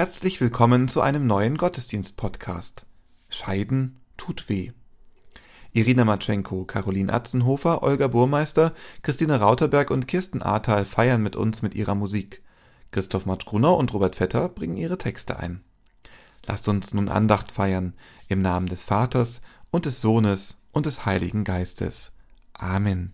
Herzlich willkommen zu einem neuen Gottesdienst-Podcast. Scheiden tut weh. Irina Matschenko, Caroline Atzenhofer, Olga Burmeister, Christine Rauterberg und Kirsten Ahrtal feiern mit uns mit ihrer Musik. Christoph Matschgrunau und Robert Vetter bringen ihre Texte ein. Lasst uns nun Andacht feiern im Namen des Vaters und des Sohnes und des Heiligen Geistes. Amen.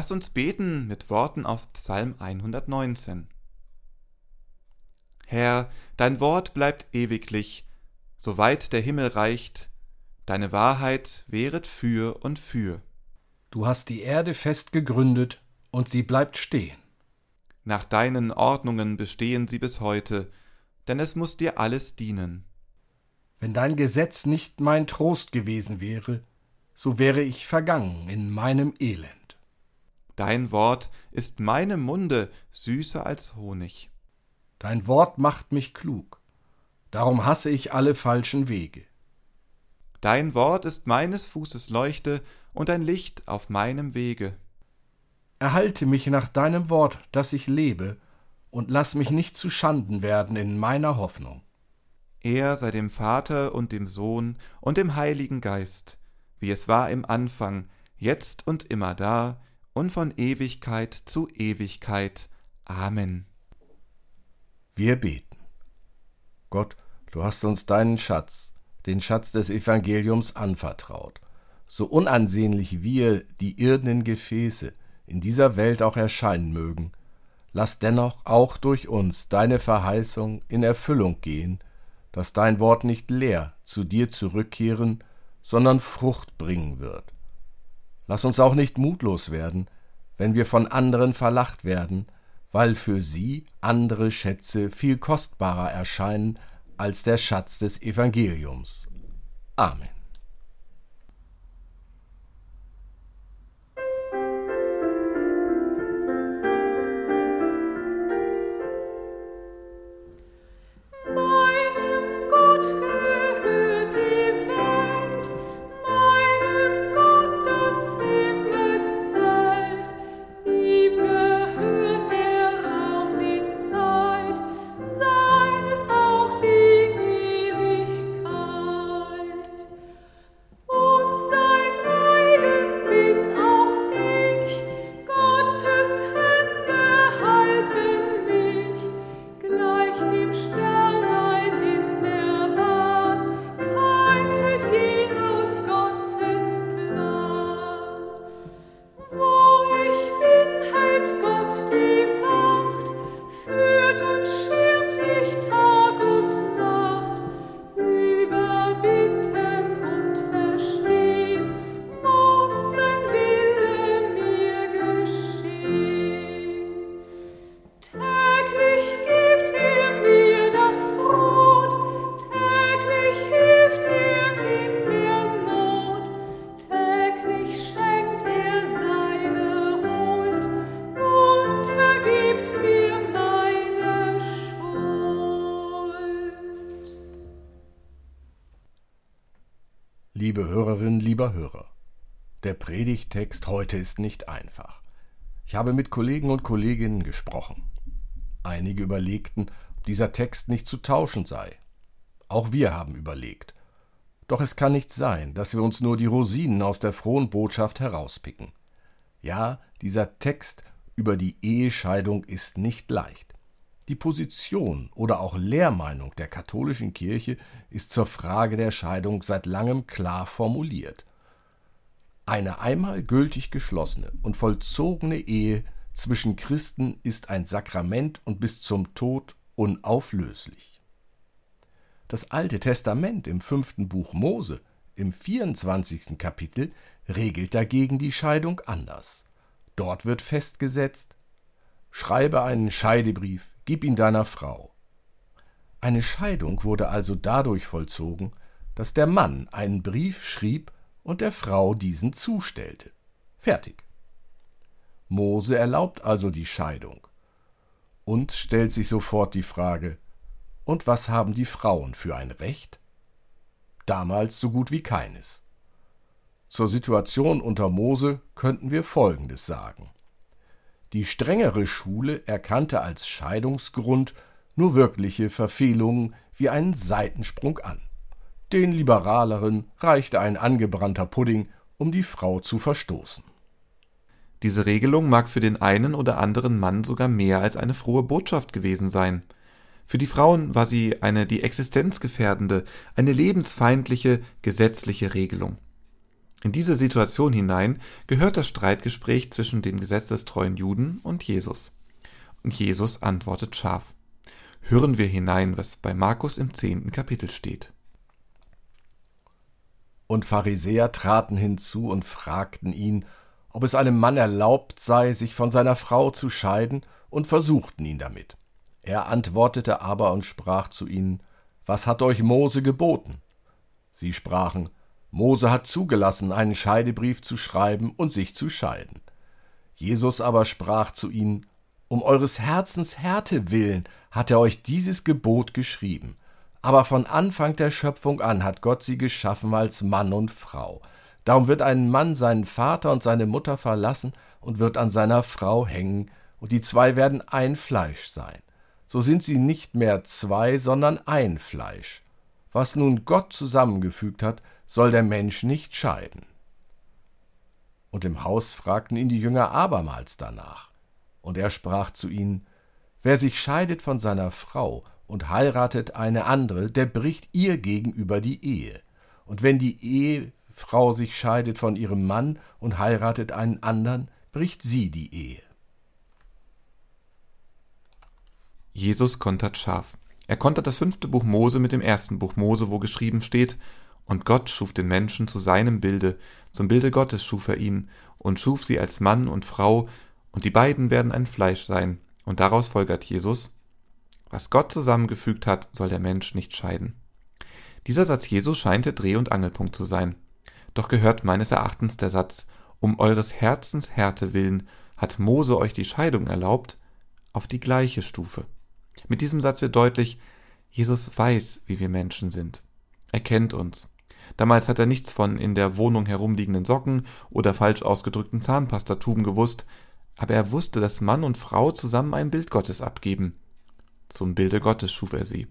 Lasst uns beten mit Worten aus Psalm 119. Herr, dein Wort bleibt ewiglich, soweit der Himmel reicht, deine Wahrheit wehret für und für. Du hast die Erde fest gegründet, und sie bleibt stehen. Nach deinen Ordnungen bestehen sie bis heute, denn es muss dir alles dienen. Wenn dein Gesetz nicht mein Trost gewesen wäre, so wäre ich vergangen in meinem Elend. Dein Wort ist meinem Munde süßer als Honig. Dein Wort macht mich klug, darum hasse ich alle falschen Wege. Dein Wort ist meines Fußes Leuchte und ein Licht auf meinem Wege. Erhalte mich nach deinem Wort, dass ich lebe, und lass mich nicht zu Schanden werden in meiner Hoffnung. Er sei dem Vater und dem Sohn und dem Heiligen Geist, wie es war im Anfang, jetzt und immer da, und von Ewigkeit zu Ewigkeit. Amen. Wir beten. Gott, Du hast uns deinen Schatz, den Schatz des Evangeliums, anvertraut. So unansehnlich wir, die irdenen Gefäße, in dieser Welt auch erscheinen mögen, lass dennoch auch durch uns deine Verheißung in Erfüllung gehen, dass dein Wort nicht leer zu dir zurückkehren, sondern Frucht bringen wird. Lass uns auch nicht mutlos werden, wenn wir von anderen verlacht werden, weil für sie andere Schätze viel kostbarer erscheinen als der Schatz des Evangeliums. Amen. Der Predigtext heute ist nicht einfach. Ich habe mit Kollegen und Kolleginnen gesprochen. Einige überlegten, ob dieser Text nicht zu tauschen sei. Auch wir haben überlegt. Doch es kann nicht sein, dass wir uns nur die Rosinen aus der frohen Botschaft herauspicken. Ja, dieser Text über die Ehescheidung ist nicht leicht. Die Position oder auch Lehrmeinung der katholischen Kirche ist zur Frage der Scheidung seit langem klar formuliert. Eine einmal gültig geschlossene und vollzogene Ehe zwischen Christen ist ein Sakrament und bis zum Tod unauflöslich. Das Alte Testament im fünften Buch Mose, im 24. Kapitel, regelt dagegen die Scheidung anders. Dort wird festgesetzt, schreibe einen Scheidebrief, gib ihn deiner Frau. Eine Scheidung wurde also dadurch vollzogen, dass der Mann einen Brief schrieb und der Frau diesen zustellte. Fertig. Mose erlaubt also die Scheidung. Und stellt sich sofort die Frage, und was haben die Frauen für ein Recht? Damals so gut wie keines. Zur Situation unter Mose könnten wir Folgendes sagen. Die strengere Schule erkannte als Scheidungsgrund nur wirkliche Verfehlungen wie einen Seitensprung an. Den liberaleren reichte ein angebrannter Pudding, um die Frau zu verstoßen. Diese Regelung mag für den einen oder anderen Mann sogar mehr als eine frohe Botschaft gewesen sein. Für die Frauen war sie eine die Existenz gefährdende, eine lebensfeindliche gesetzliche Regelung. In diese Situation hinein gehört das Streitgespräch zwischen den gesetzestreuen Juden und Jesus. Und Jesus antwortet scharf. Hören wir hinein, was bei Markus im zehnten Kapitel steht. Und Pharisäer traten hinzu und fragten ihn, ob es einem Mann erlaubt sei, sich von seiner Frau zu scheiden, und versuchten ihn damit. Er antwortete aber und sprach zu ihnen, Was hat euch Mose geboten? Sie sprachen, Mose hat zugelassen, einen Scheidebrief zu schreiben und sich zu scheiden. Jesus aber sprach zu ihnen, Um eures Herzens Härte willen hat er euch dieses Gebot geschrieben. Aber von Anfang der Schöpfung an hat Gott sie geschaffen als Mann und Frau. Darum wird ein Mann seinen Vater und seine Mutter verlassen und wird an seiner Frau hängen, und die zwei werden ein Fleisch sein. So sind sie nicht mehr zwei, sondern ein Fleisch. Was nun Gott zusammengefügt hat, soll der Mensch nicht scheiden. Und im Haus fragten ihn die Jünger abermals danach. Und er sprach zu ihnen, Wer sich scheidet von seiner Frau und heiratet eine andere, der bricht ihr gegenüber die Ehe. Und wenn die Ehefrau sich scheidet von ihrem Mann und heiratet einen anderen, bricht sie die Ehe. Jesus kontert scharf. Er kontert das fünfte Buch Mose mit dem ersten Buch Mose, wo geschrieben steht, und Gott schuf den Menschen zu seinem Bilde, zum Bilde Gottes schuf er ihn, und schuf sie als Mann und Frau, und die beiden werden ein Fleisch sein. Und daraus folgert Jesus, was Gott zusammengefügt hat, soll der Mensch nicht scheiden. Dieser Satz Jesus scheint der Dreh- und Angelpunkt zu sein. Doch gehört meines Erachtens der Satz, um eures Herzens Härte willen hat Mose euch die Scheidung erlaubt, auf die gleiche Stufe. Mit diesem Satz wird deutlich, Jesus weiß, wie wir Menschen sind. Er kennt uns. Damals hat er nichts von in der Wohnung herumliegenden Socken oder falsch ausgedrückten Zahnpastatuben gewusst, aber er wusste, dass Mann und Frau zusammen ein Bild Gottes abgeben. Zum Bilde Gottes schuf er sie.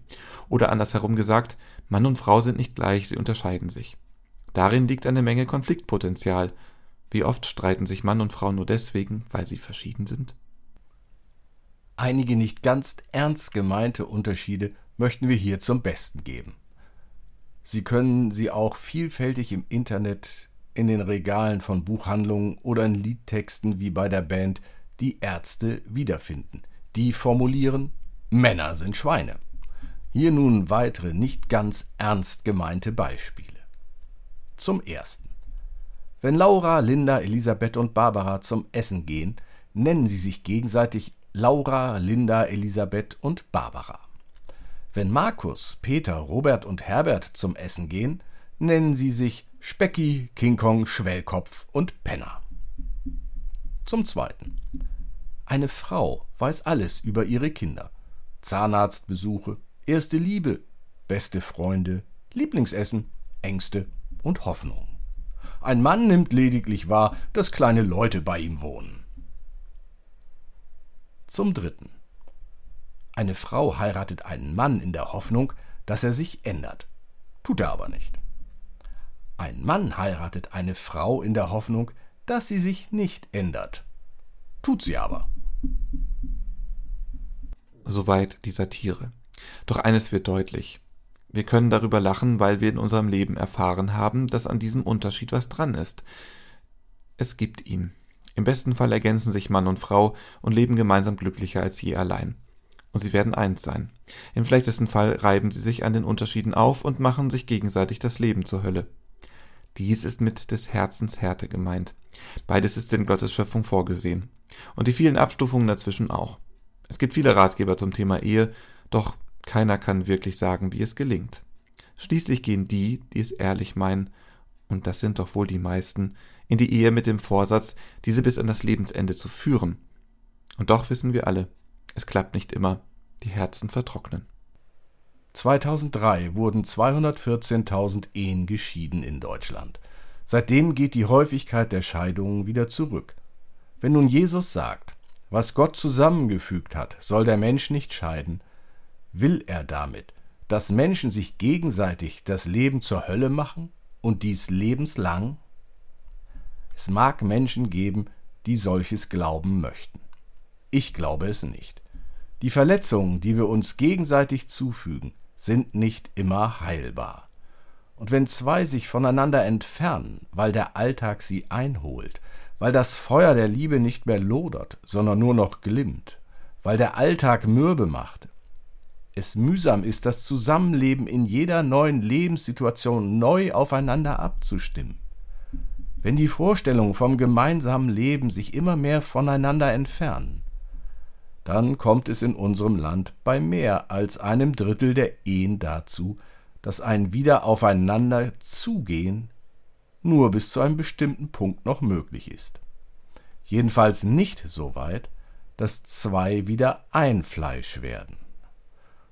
Oder andersherum gesagt, Mann und Frau sind nicht gleich, sie unterscheiden sich. Darin liegt eine Menge Konfliktpotenzial. Wie oft streiten sich Mann und Frau nur deswegen, weil sie verschieden sind? Einige nicht ganz ernst gemeinte Unterschiede möchten wir hier zum Besten geben. Sie können sie auch vielfältig im Internet, in den Regalen von Buchhandlungen oder in Liedtexten wie bei der Band Die Ärzte wiederfinden. Die formulieren Männer sind Schweine. Hier nun weitere nicht ganz ernst gemeinte Beispiele. Zum ersten. Wenn Laura, Linda, Elisabeth und Barbara zum Essen gehen, nennen sie sich gegenseitig Laura, Linda, Elisabeth und Barbara. Wenn Markus, Peter, Robert und Herbert zum Essen gehen, nennen sie sich Specki, King Kong, Schwellkopf und Penner. Zum Zweiten. Eine Frau weiß alles über ihre Kinder. Zahnarztbesuche, erste Liebe, beste Freunde, Lieblingsessen, Ängste und Hoffnung. Ein Mann nimmt lediglich wahr, dass kleine Leute bei ihm wohnen. Zum Dritten. Eine Frau heiratet einen Mann in der Hoffnung, dass er sich ändert. Tut er aber nicht. Ein Mann heiratet eine Frau in der Hoffnung, dass sie sich nicht ändert. Tut sie aber. Soweit die Satire. Doch eines wird deutlich. Wir können darüber lachen, weil wir in unserem Leben erfahren haben, dass an diesem Unterschied was dran ist. Es gibt ihn. Im besten Fall ergänzen sich Mann und Frau und leben gemeinsam glücklicher als je allein. Und sie werden eins sein. Im schlechtesten Fall reiben sie sich an den Unterschieden auf und machen sich gegenseitig das Leben zur Hölle. Dies ist mit des Herzens Härte gemeint. Beides ist in Gottes Schöpfung vorgesehen. Und die vielen Abstufungen dazwischen auch. Es gibt viele Ratgeber zum Thema Ehe, doch keiner kann wirklich sagen, wie es gelingt. Schließlich gehen die, die es ehrlich meinen, und das sind doch wohl die meisten, in die Ehe mit dem Vorsatz, diese bis an das Lebensende zu führen. Und doch wissen wir alle, es klappt nicht immer, die Herzen vertrocknen. 2003 wurden 214.000 Ehen geschieden in Deutschland. Seitdem geht die Häufigkeit der Scheidungen wieder zurück. Wenn nun Jesus sagt, was Gott zusammengefügt hat, soll der Mensch nicht scheiden, will er damit, dass Menschen sich gegenseitig das Leben zur Hölle machen? und dies lebenslang? Es mag Menschen geben, die solches glauben möchten. Ich glaube es nicht. Die Verletzungen, die wir uns gegenseitig zufügen, sind nicht immer heilbar. Und wenn zwei sich voneinander entfernen, weil der Alltag sie einholt, weil das Feuer der Liebe nicht mehr lodert, sondern nur noch glimmt, weil der Alltag mürbe macht, es mühsam ist, das Zusammenleben in jeder neuen Lebenssituation neu aufeinander abzustimmen. Wenn die Vorstellungen vom gemeinsamen Leben sich immer mehr voneinander entfernen, dann kommt es in unserem Land bei mehr als einem Drittel der Ehen dazu, dass ein wieder aufeinander zugehen nur bis zu einem bestimmten Punkt noch möglich ist. Jedenfalls nicht so weit, dass zwei wieder ein Fleisch werden.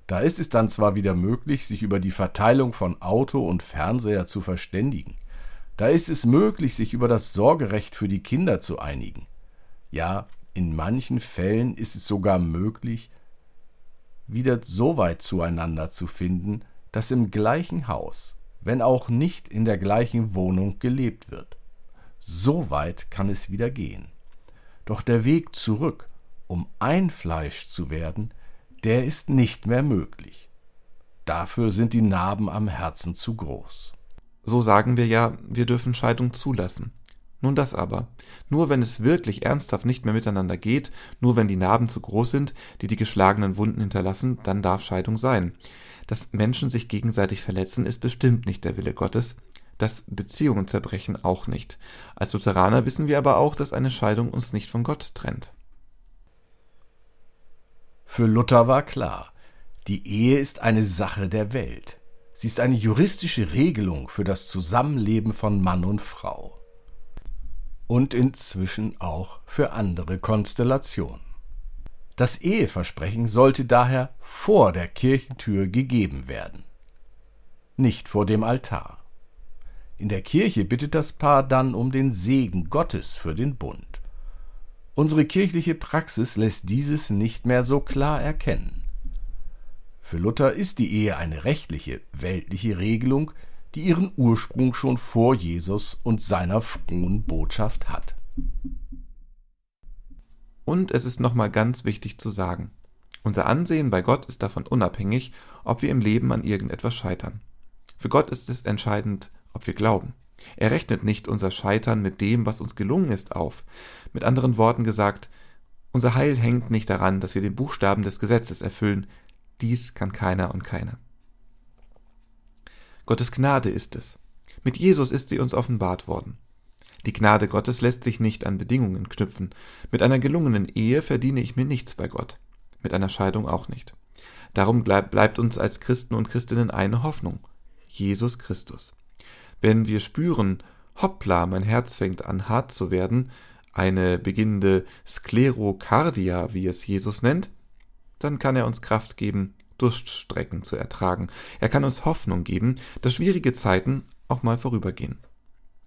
Da ist es dann zwar wieder möglich, sich über die Verteilung von Auto und Fernseher zu verständigen. Da ist es möglich, sich über das Sorgerecht für die Kinder zu einigen. Ja, in manchen Fällen ist es sogar möglich, wieder so weit zueinander zu finden, dass im gleichen Haus, wenn auch nicht in der gleichen Wohnung gelebt wird. So weit kann es wieder gehen. Doch der Weg zurück, um ein Fleisch zu werden, der ist nicht mehr möglich. Dafür sind die Narben am Herzen zu groß. So sagen wir ja, wir dürfen Scheidung zulassen. Nun das aber. Nur wenn es wirklich ernsthaft nicht mehr miteinander geht, nur wenn die Narben zu groß sind, die die geschlagenen Wunden hinterlassen, dann darf Scheidung sein. Dass Menschen sich gegenseitig verletzen, ist bestimmt nicht der Wille Gottes. Dass Beziehungen zerbrechen auch nicht. Als Lutheraner wissen wir aber auch, dass eine Scheidung uns nicht von Gott trennt. Für Luther war klar, die Ehe ist eine Sache der Welt. Sie ist eine juristische Regelung für das Zusammenleben von Mann und Frau. Und inzwischen auch für andere Konstellationen. Das Eheversprechen sollte daher vor der Kirchentür gegeben werden, nicht vor dem Altar. In der Kirche bittet das Paar dann um den Segen Gottes für den Bund. Unsere kirchliche Praxis lässt dieses nicht mehr so klar erkennen. Für Luther ist die Ehe eine rechtliche, weltliche Regelung, die ihren Ursprung schon vor Jesus und seiner frohen Botschaft hat. Und es ist nochmal ganz wichtig zu sagen, unser Ansehen bei Gott ist davon unabhängig, ob wir im Leben an irgendetwas scheitern. Für Gott ist es entscheidend, ob wir glauben. Er rechnet nicht unser Scheitern mit dem, was uns gelungen ist, auf. Mit anderen Worten gesagt, unser Heil hängt nicht daran, dass wir den Buchstaben des Gesetzes erfüllen. Dies kann keiner und keine. Gottes Gnade ist es. Mit Jesus ist sie uns offenbart worden. Die Gnade Gottes lässt sich nicht an Bedingungen knüpfen. Mit einer gelungenen Ehe verdiene ich mir nichts bei Gott. Mit einer Scheidung auch nicht. Darum bleibt uns als Christen und Christinnen eine Hoffnung. Jesus Christus. Wenn wir spüren, hoppla, mein Herz fängt an hart zu werden, eine beginnende Sklerokardia, wie es Jesus nennt, dann kann er uns Kraft geben, Durststrecken zu ertragen. Er kann uns Hoffnung geben, dass schwierige Zeiten auch mal vorübergehen.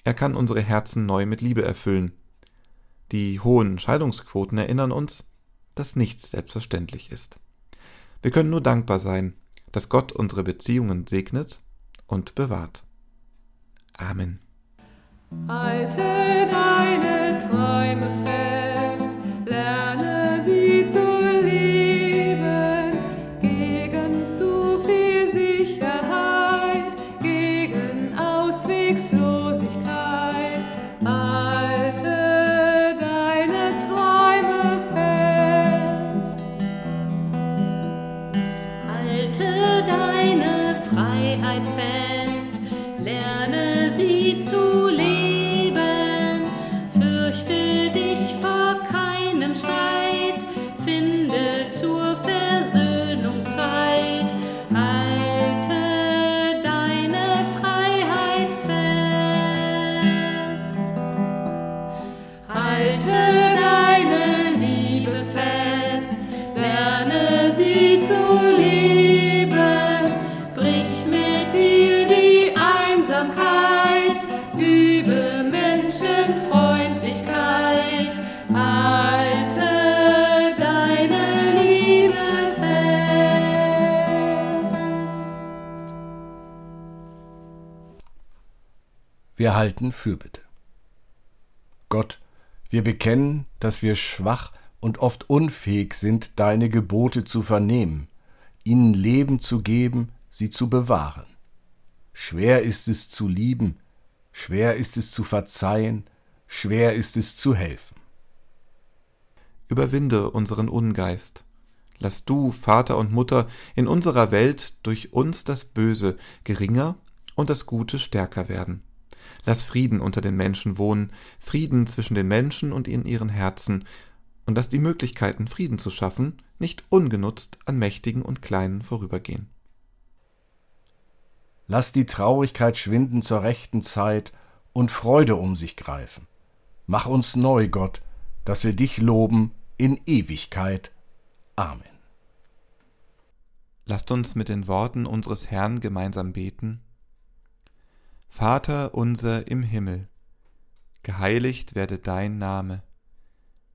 Er kann unsere Herzen neu mit Liebe erfüllen. Die hohen Scheidungsquoten erinnern uns, dass nichts selbstverständlich ist. Wir können nur dankbar sein, dass Gott unsere Beziehungen segnet und bewahrt. Amen. Halte deine Wir halten Fürbitte. Gott, wir bekennen, dass wir schwach und oft unfähig sind, deine Gebote zu vernehmen, ihnen Leben zu geben, sie zu bewahren. Schwer ist es zu lieben, schwer ist es zu verzeihen, schwer ist es zu helfen. Überwinde unseren Ungeist. Lass du, Vater und Mutter, in unserer Welt durch uns das Böse geringer und das Gute stärker werden. Lass Frieden unter den Menschen wohnen, Frieden zwischen den Menschen und in ihren Herzen, und lass die Möglichkeiten, Frieden zu schaffen, nicht ungenutzt an Mächtigen und Kleinen vorübergehen. Lass die Traurigkeit schwinden zur rechten Zeit und Freude um sich greifen. Mach uns neu, Gott, dass wir dich loben in Ewigkeit. Amen. Lasst uns mit den Worten unseres Herrn gemeinsam beten. Vater unser im Himmel, geheiligt werde dein Name,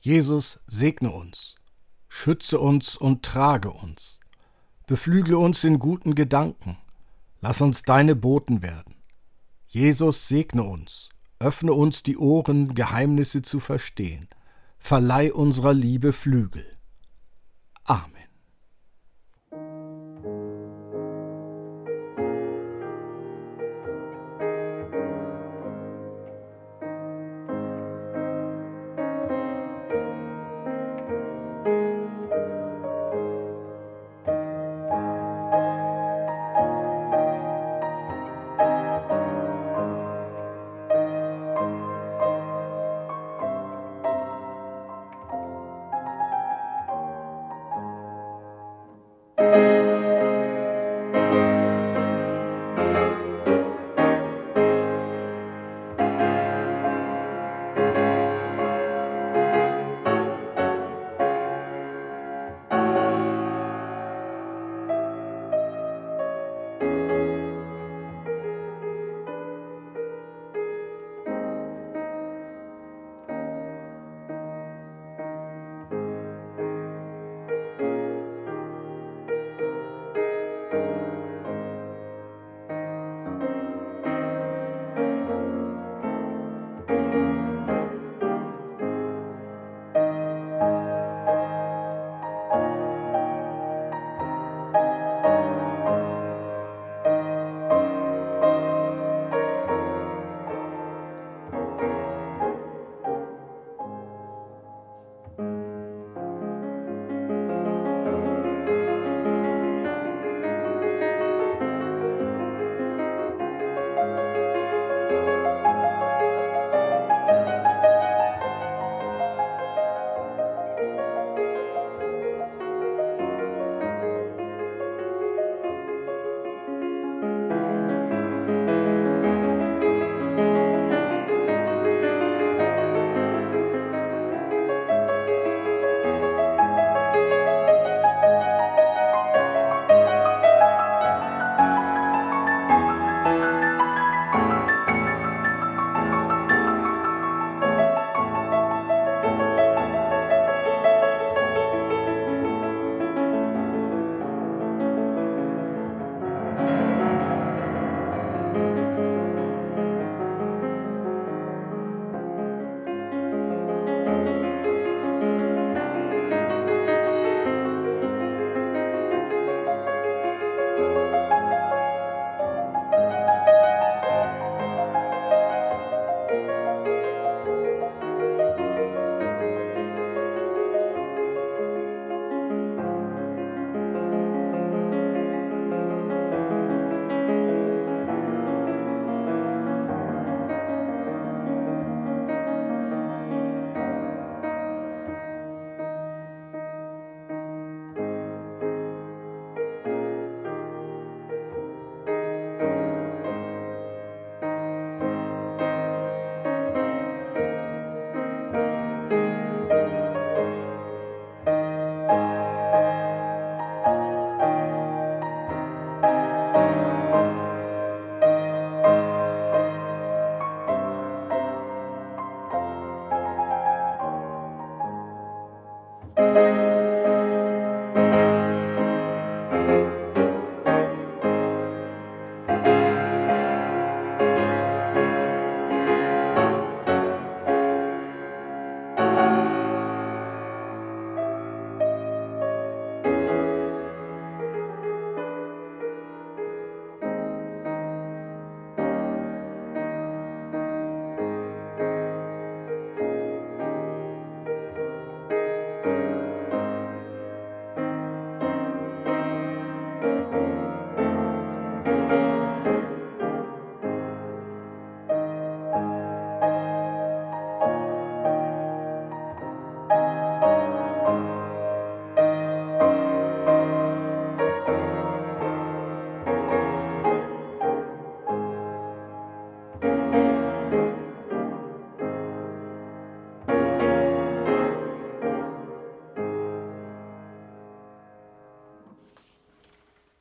Jesus segne uns, schütze uns und trage uns, beflügle uns in guten Gedanken, lass uns deine Boten werden. Jesus segne uns, öffne uns die Ohren, Geheimnisse zu verstehen, verleih unserer Liebe Flügel. Amen.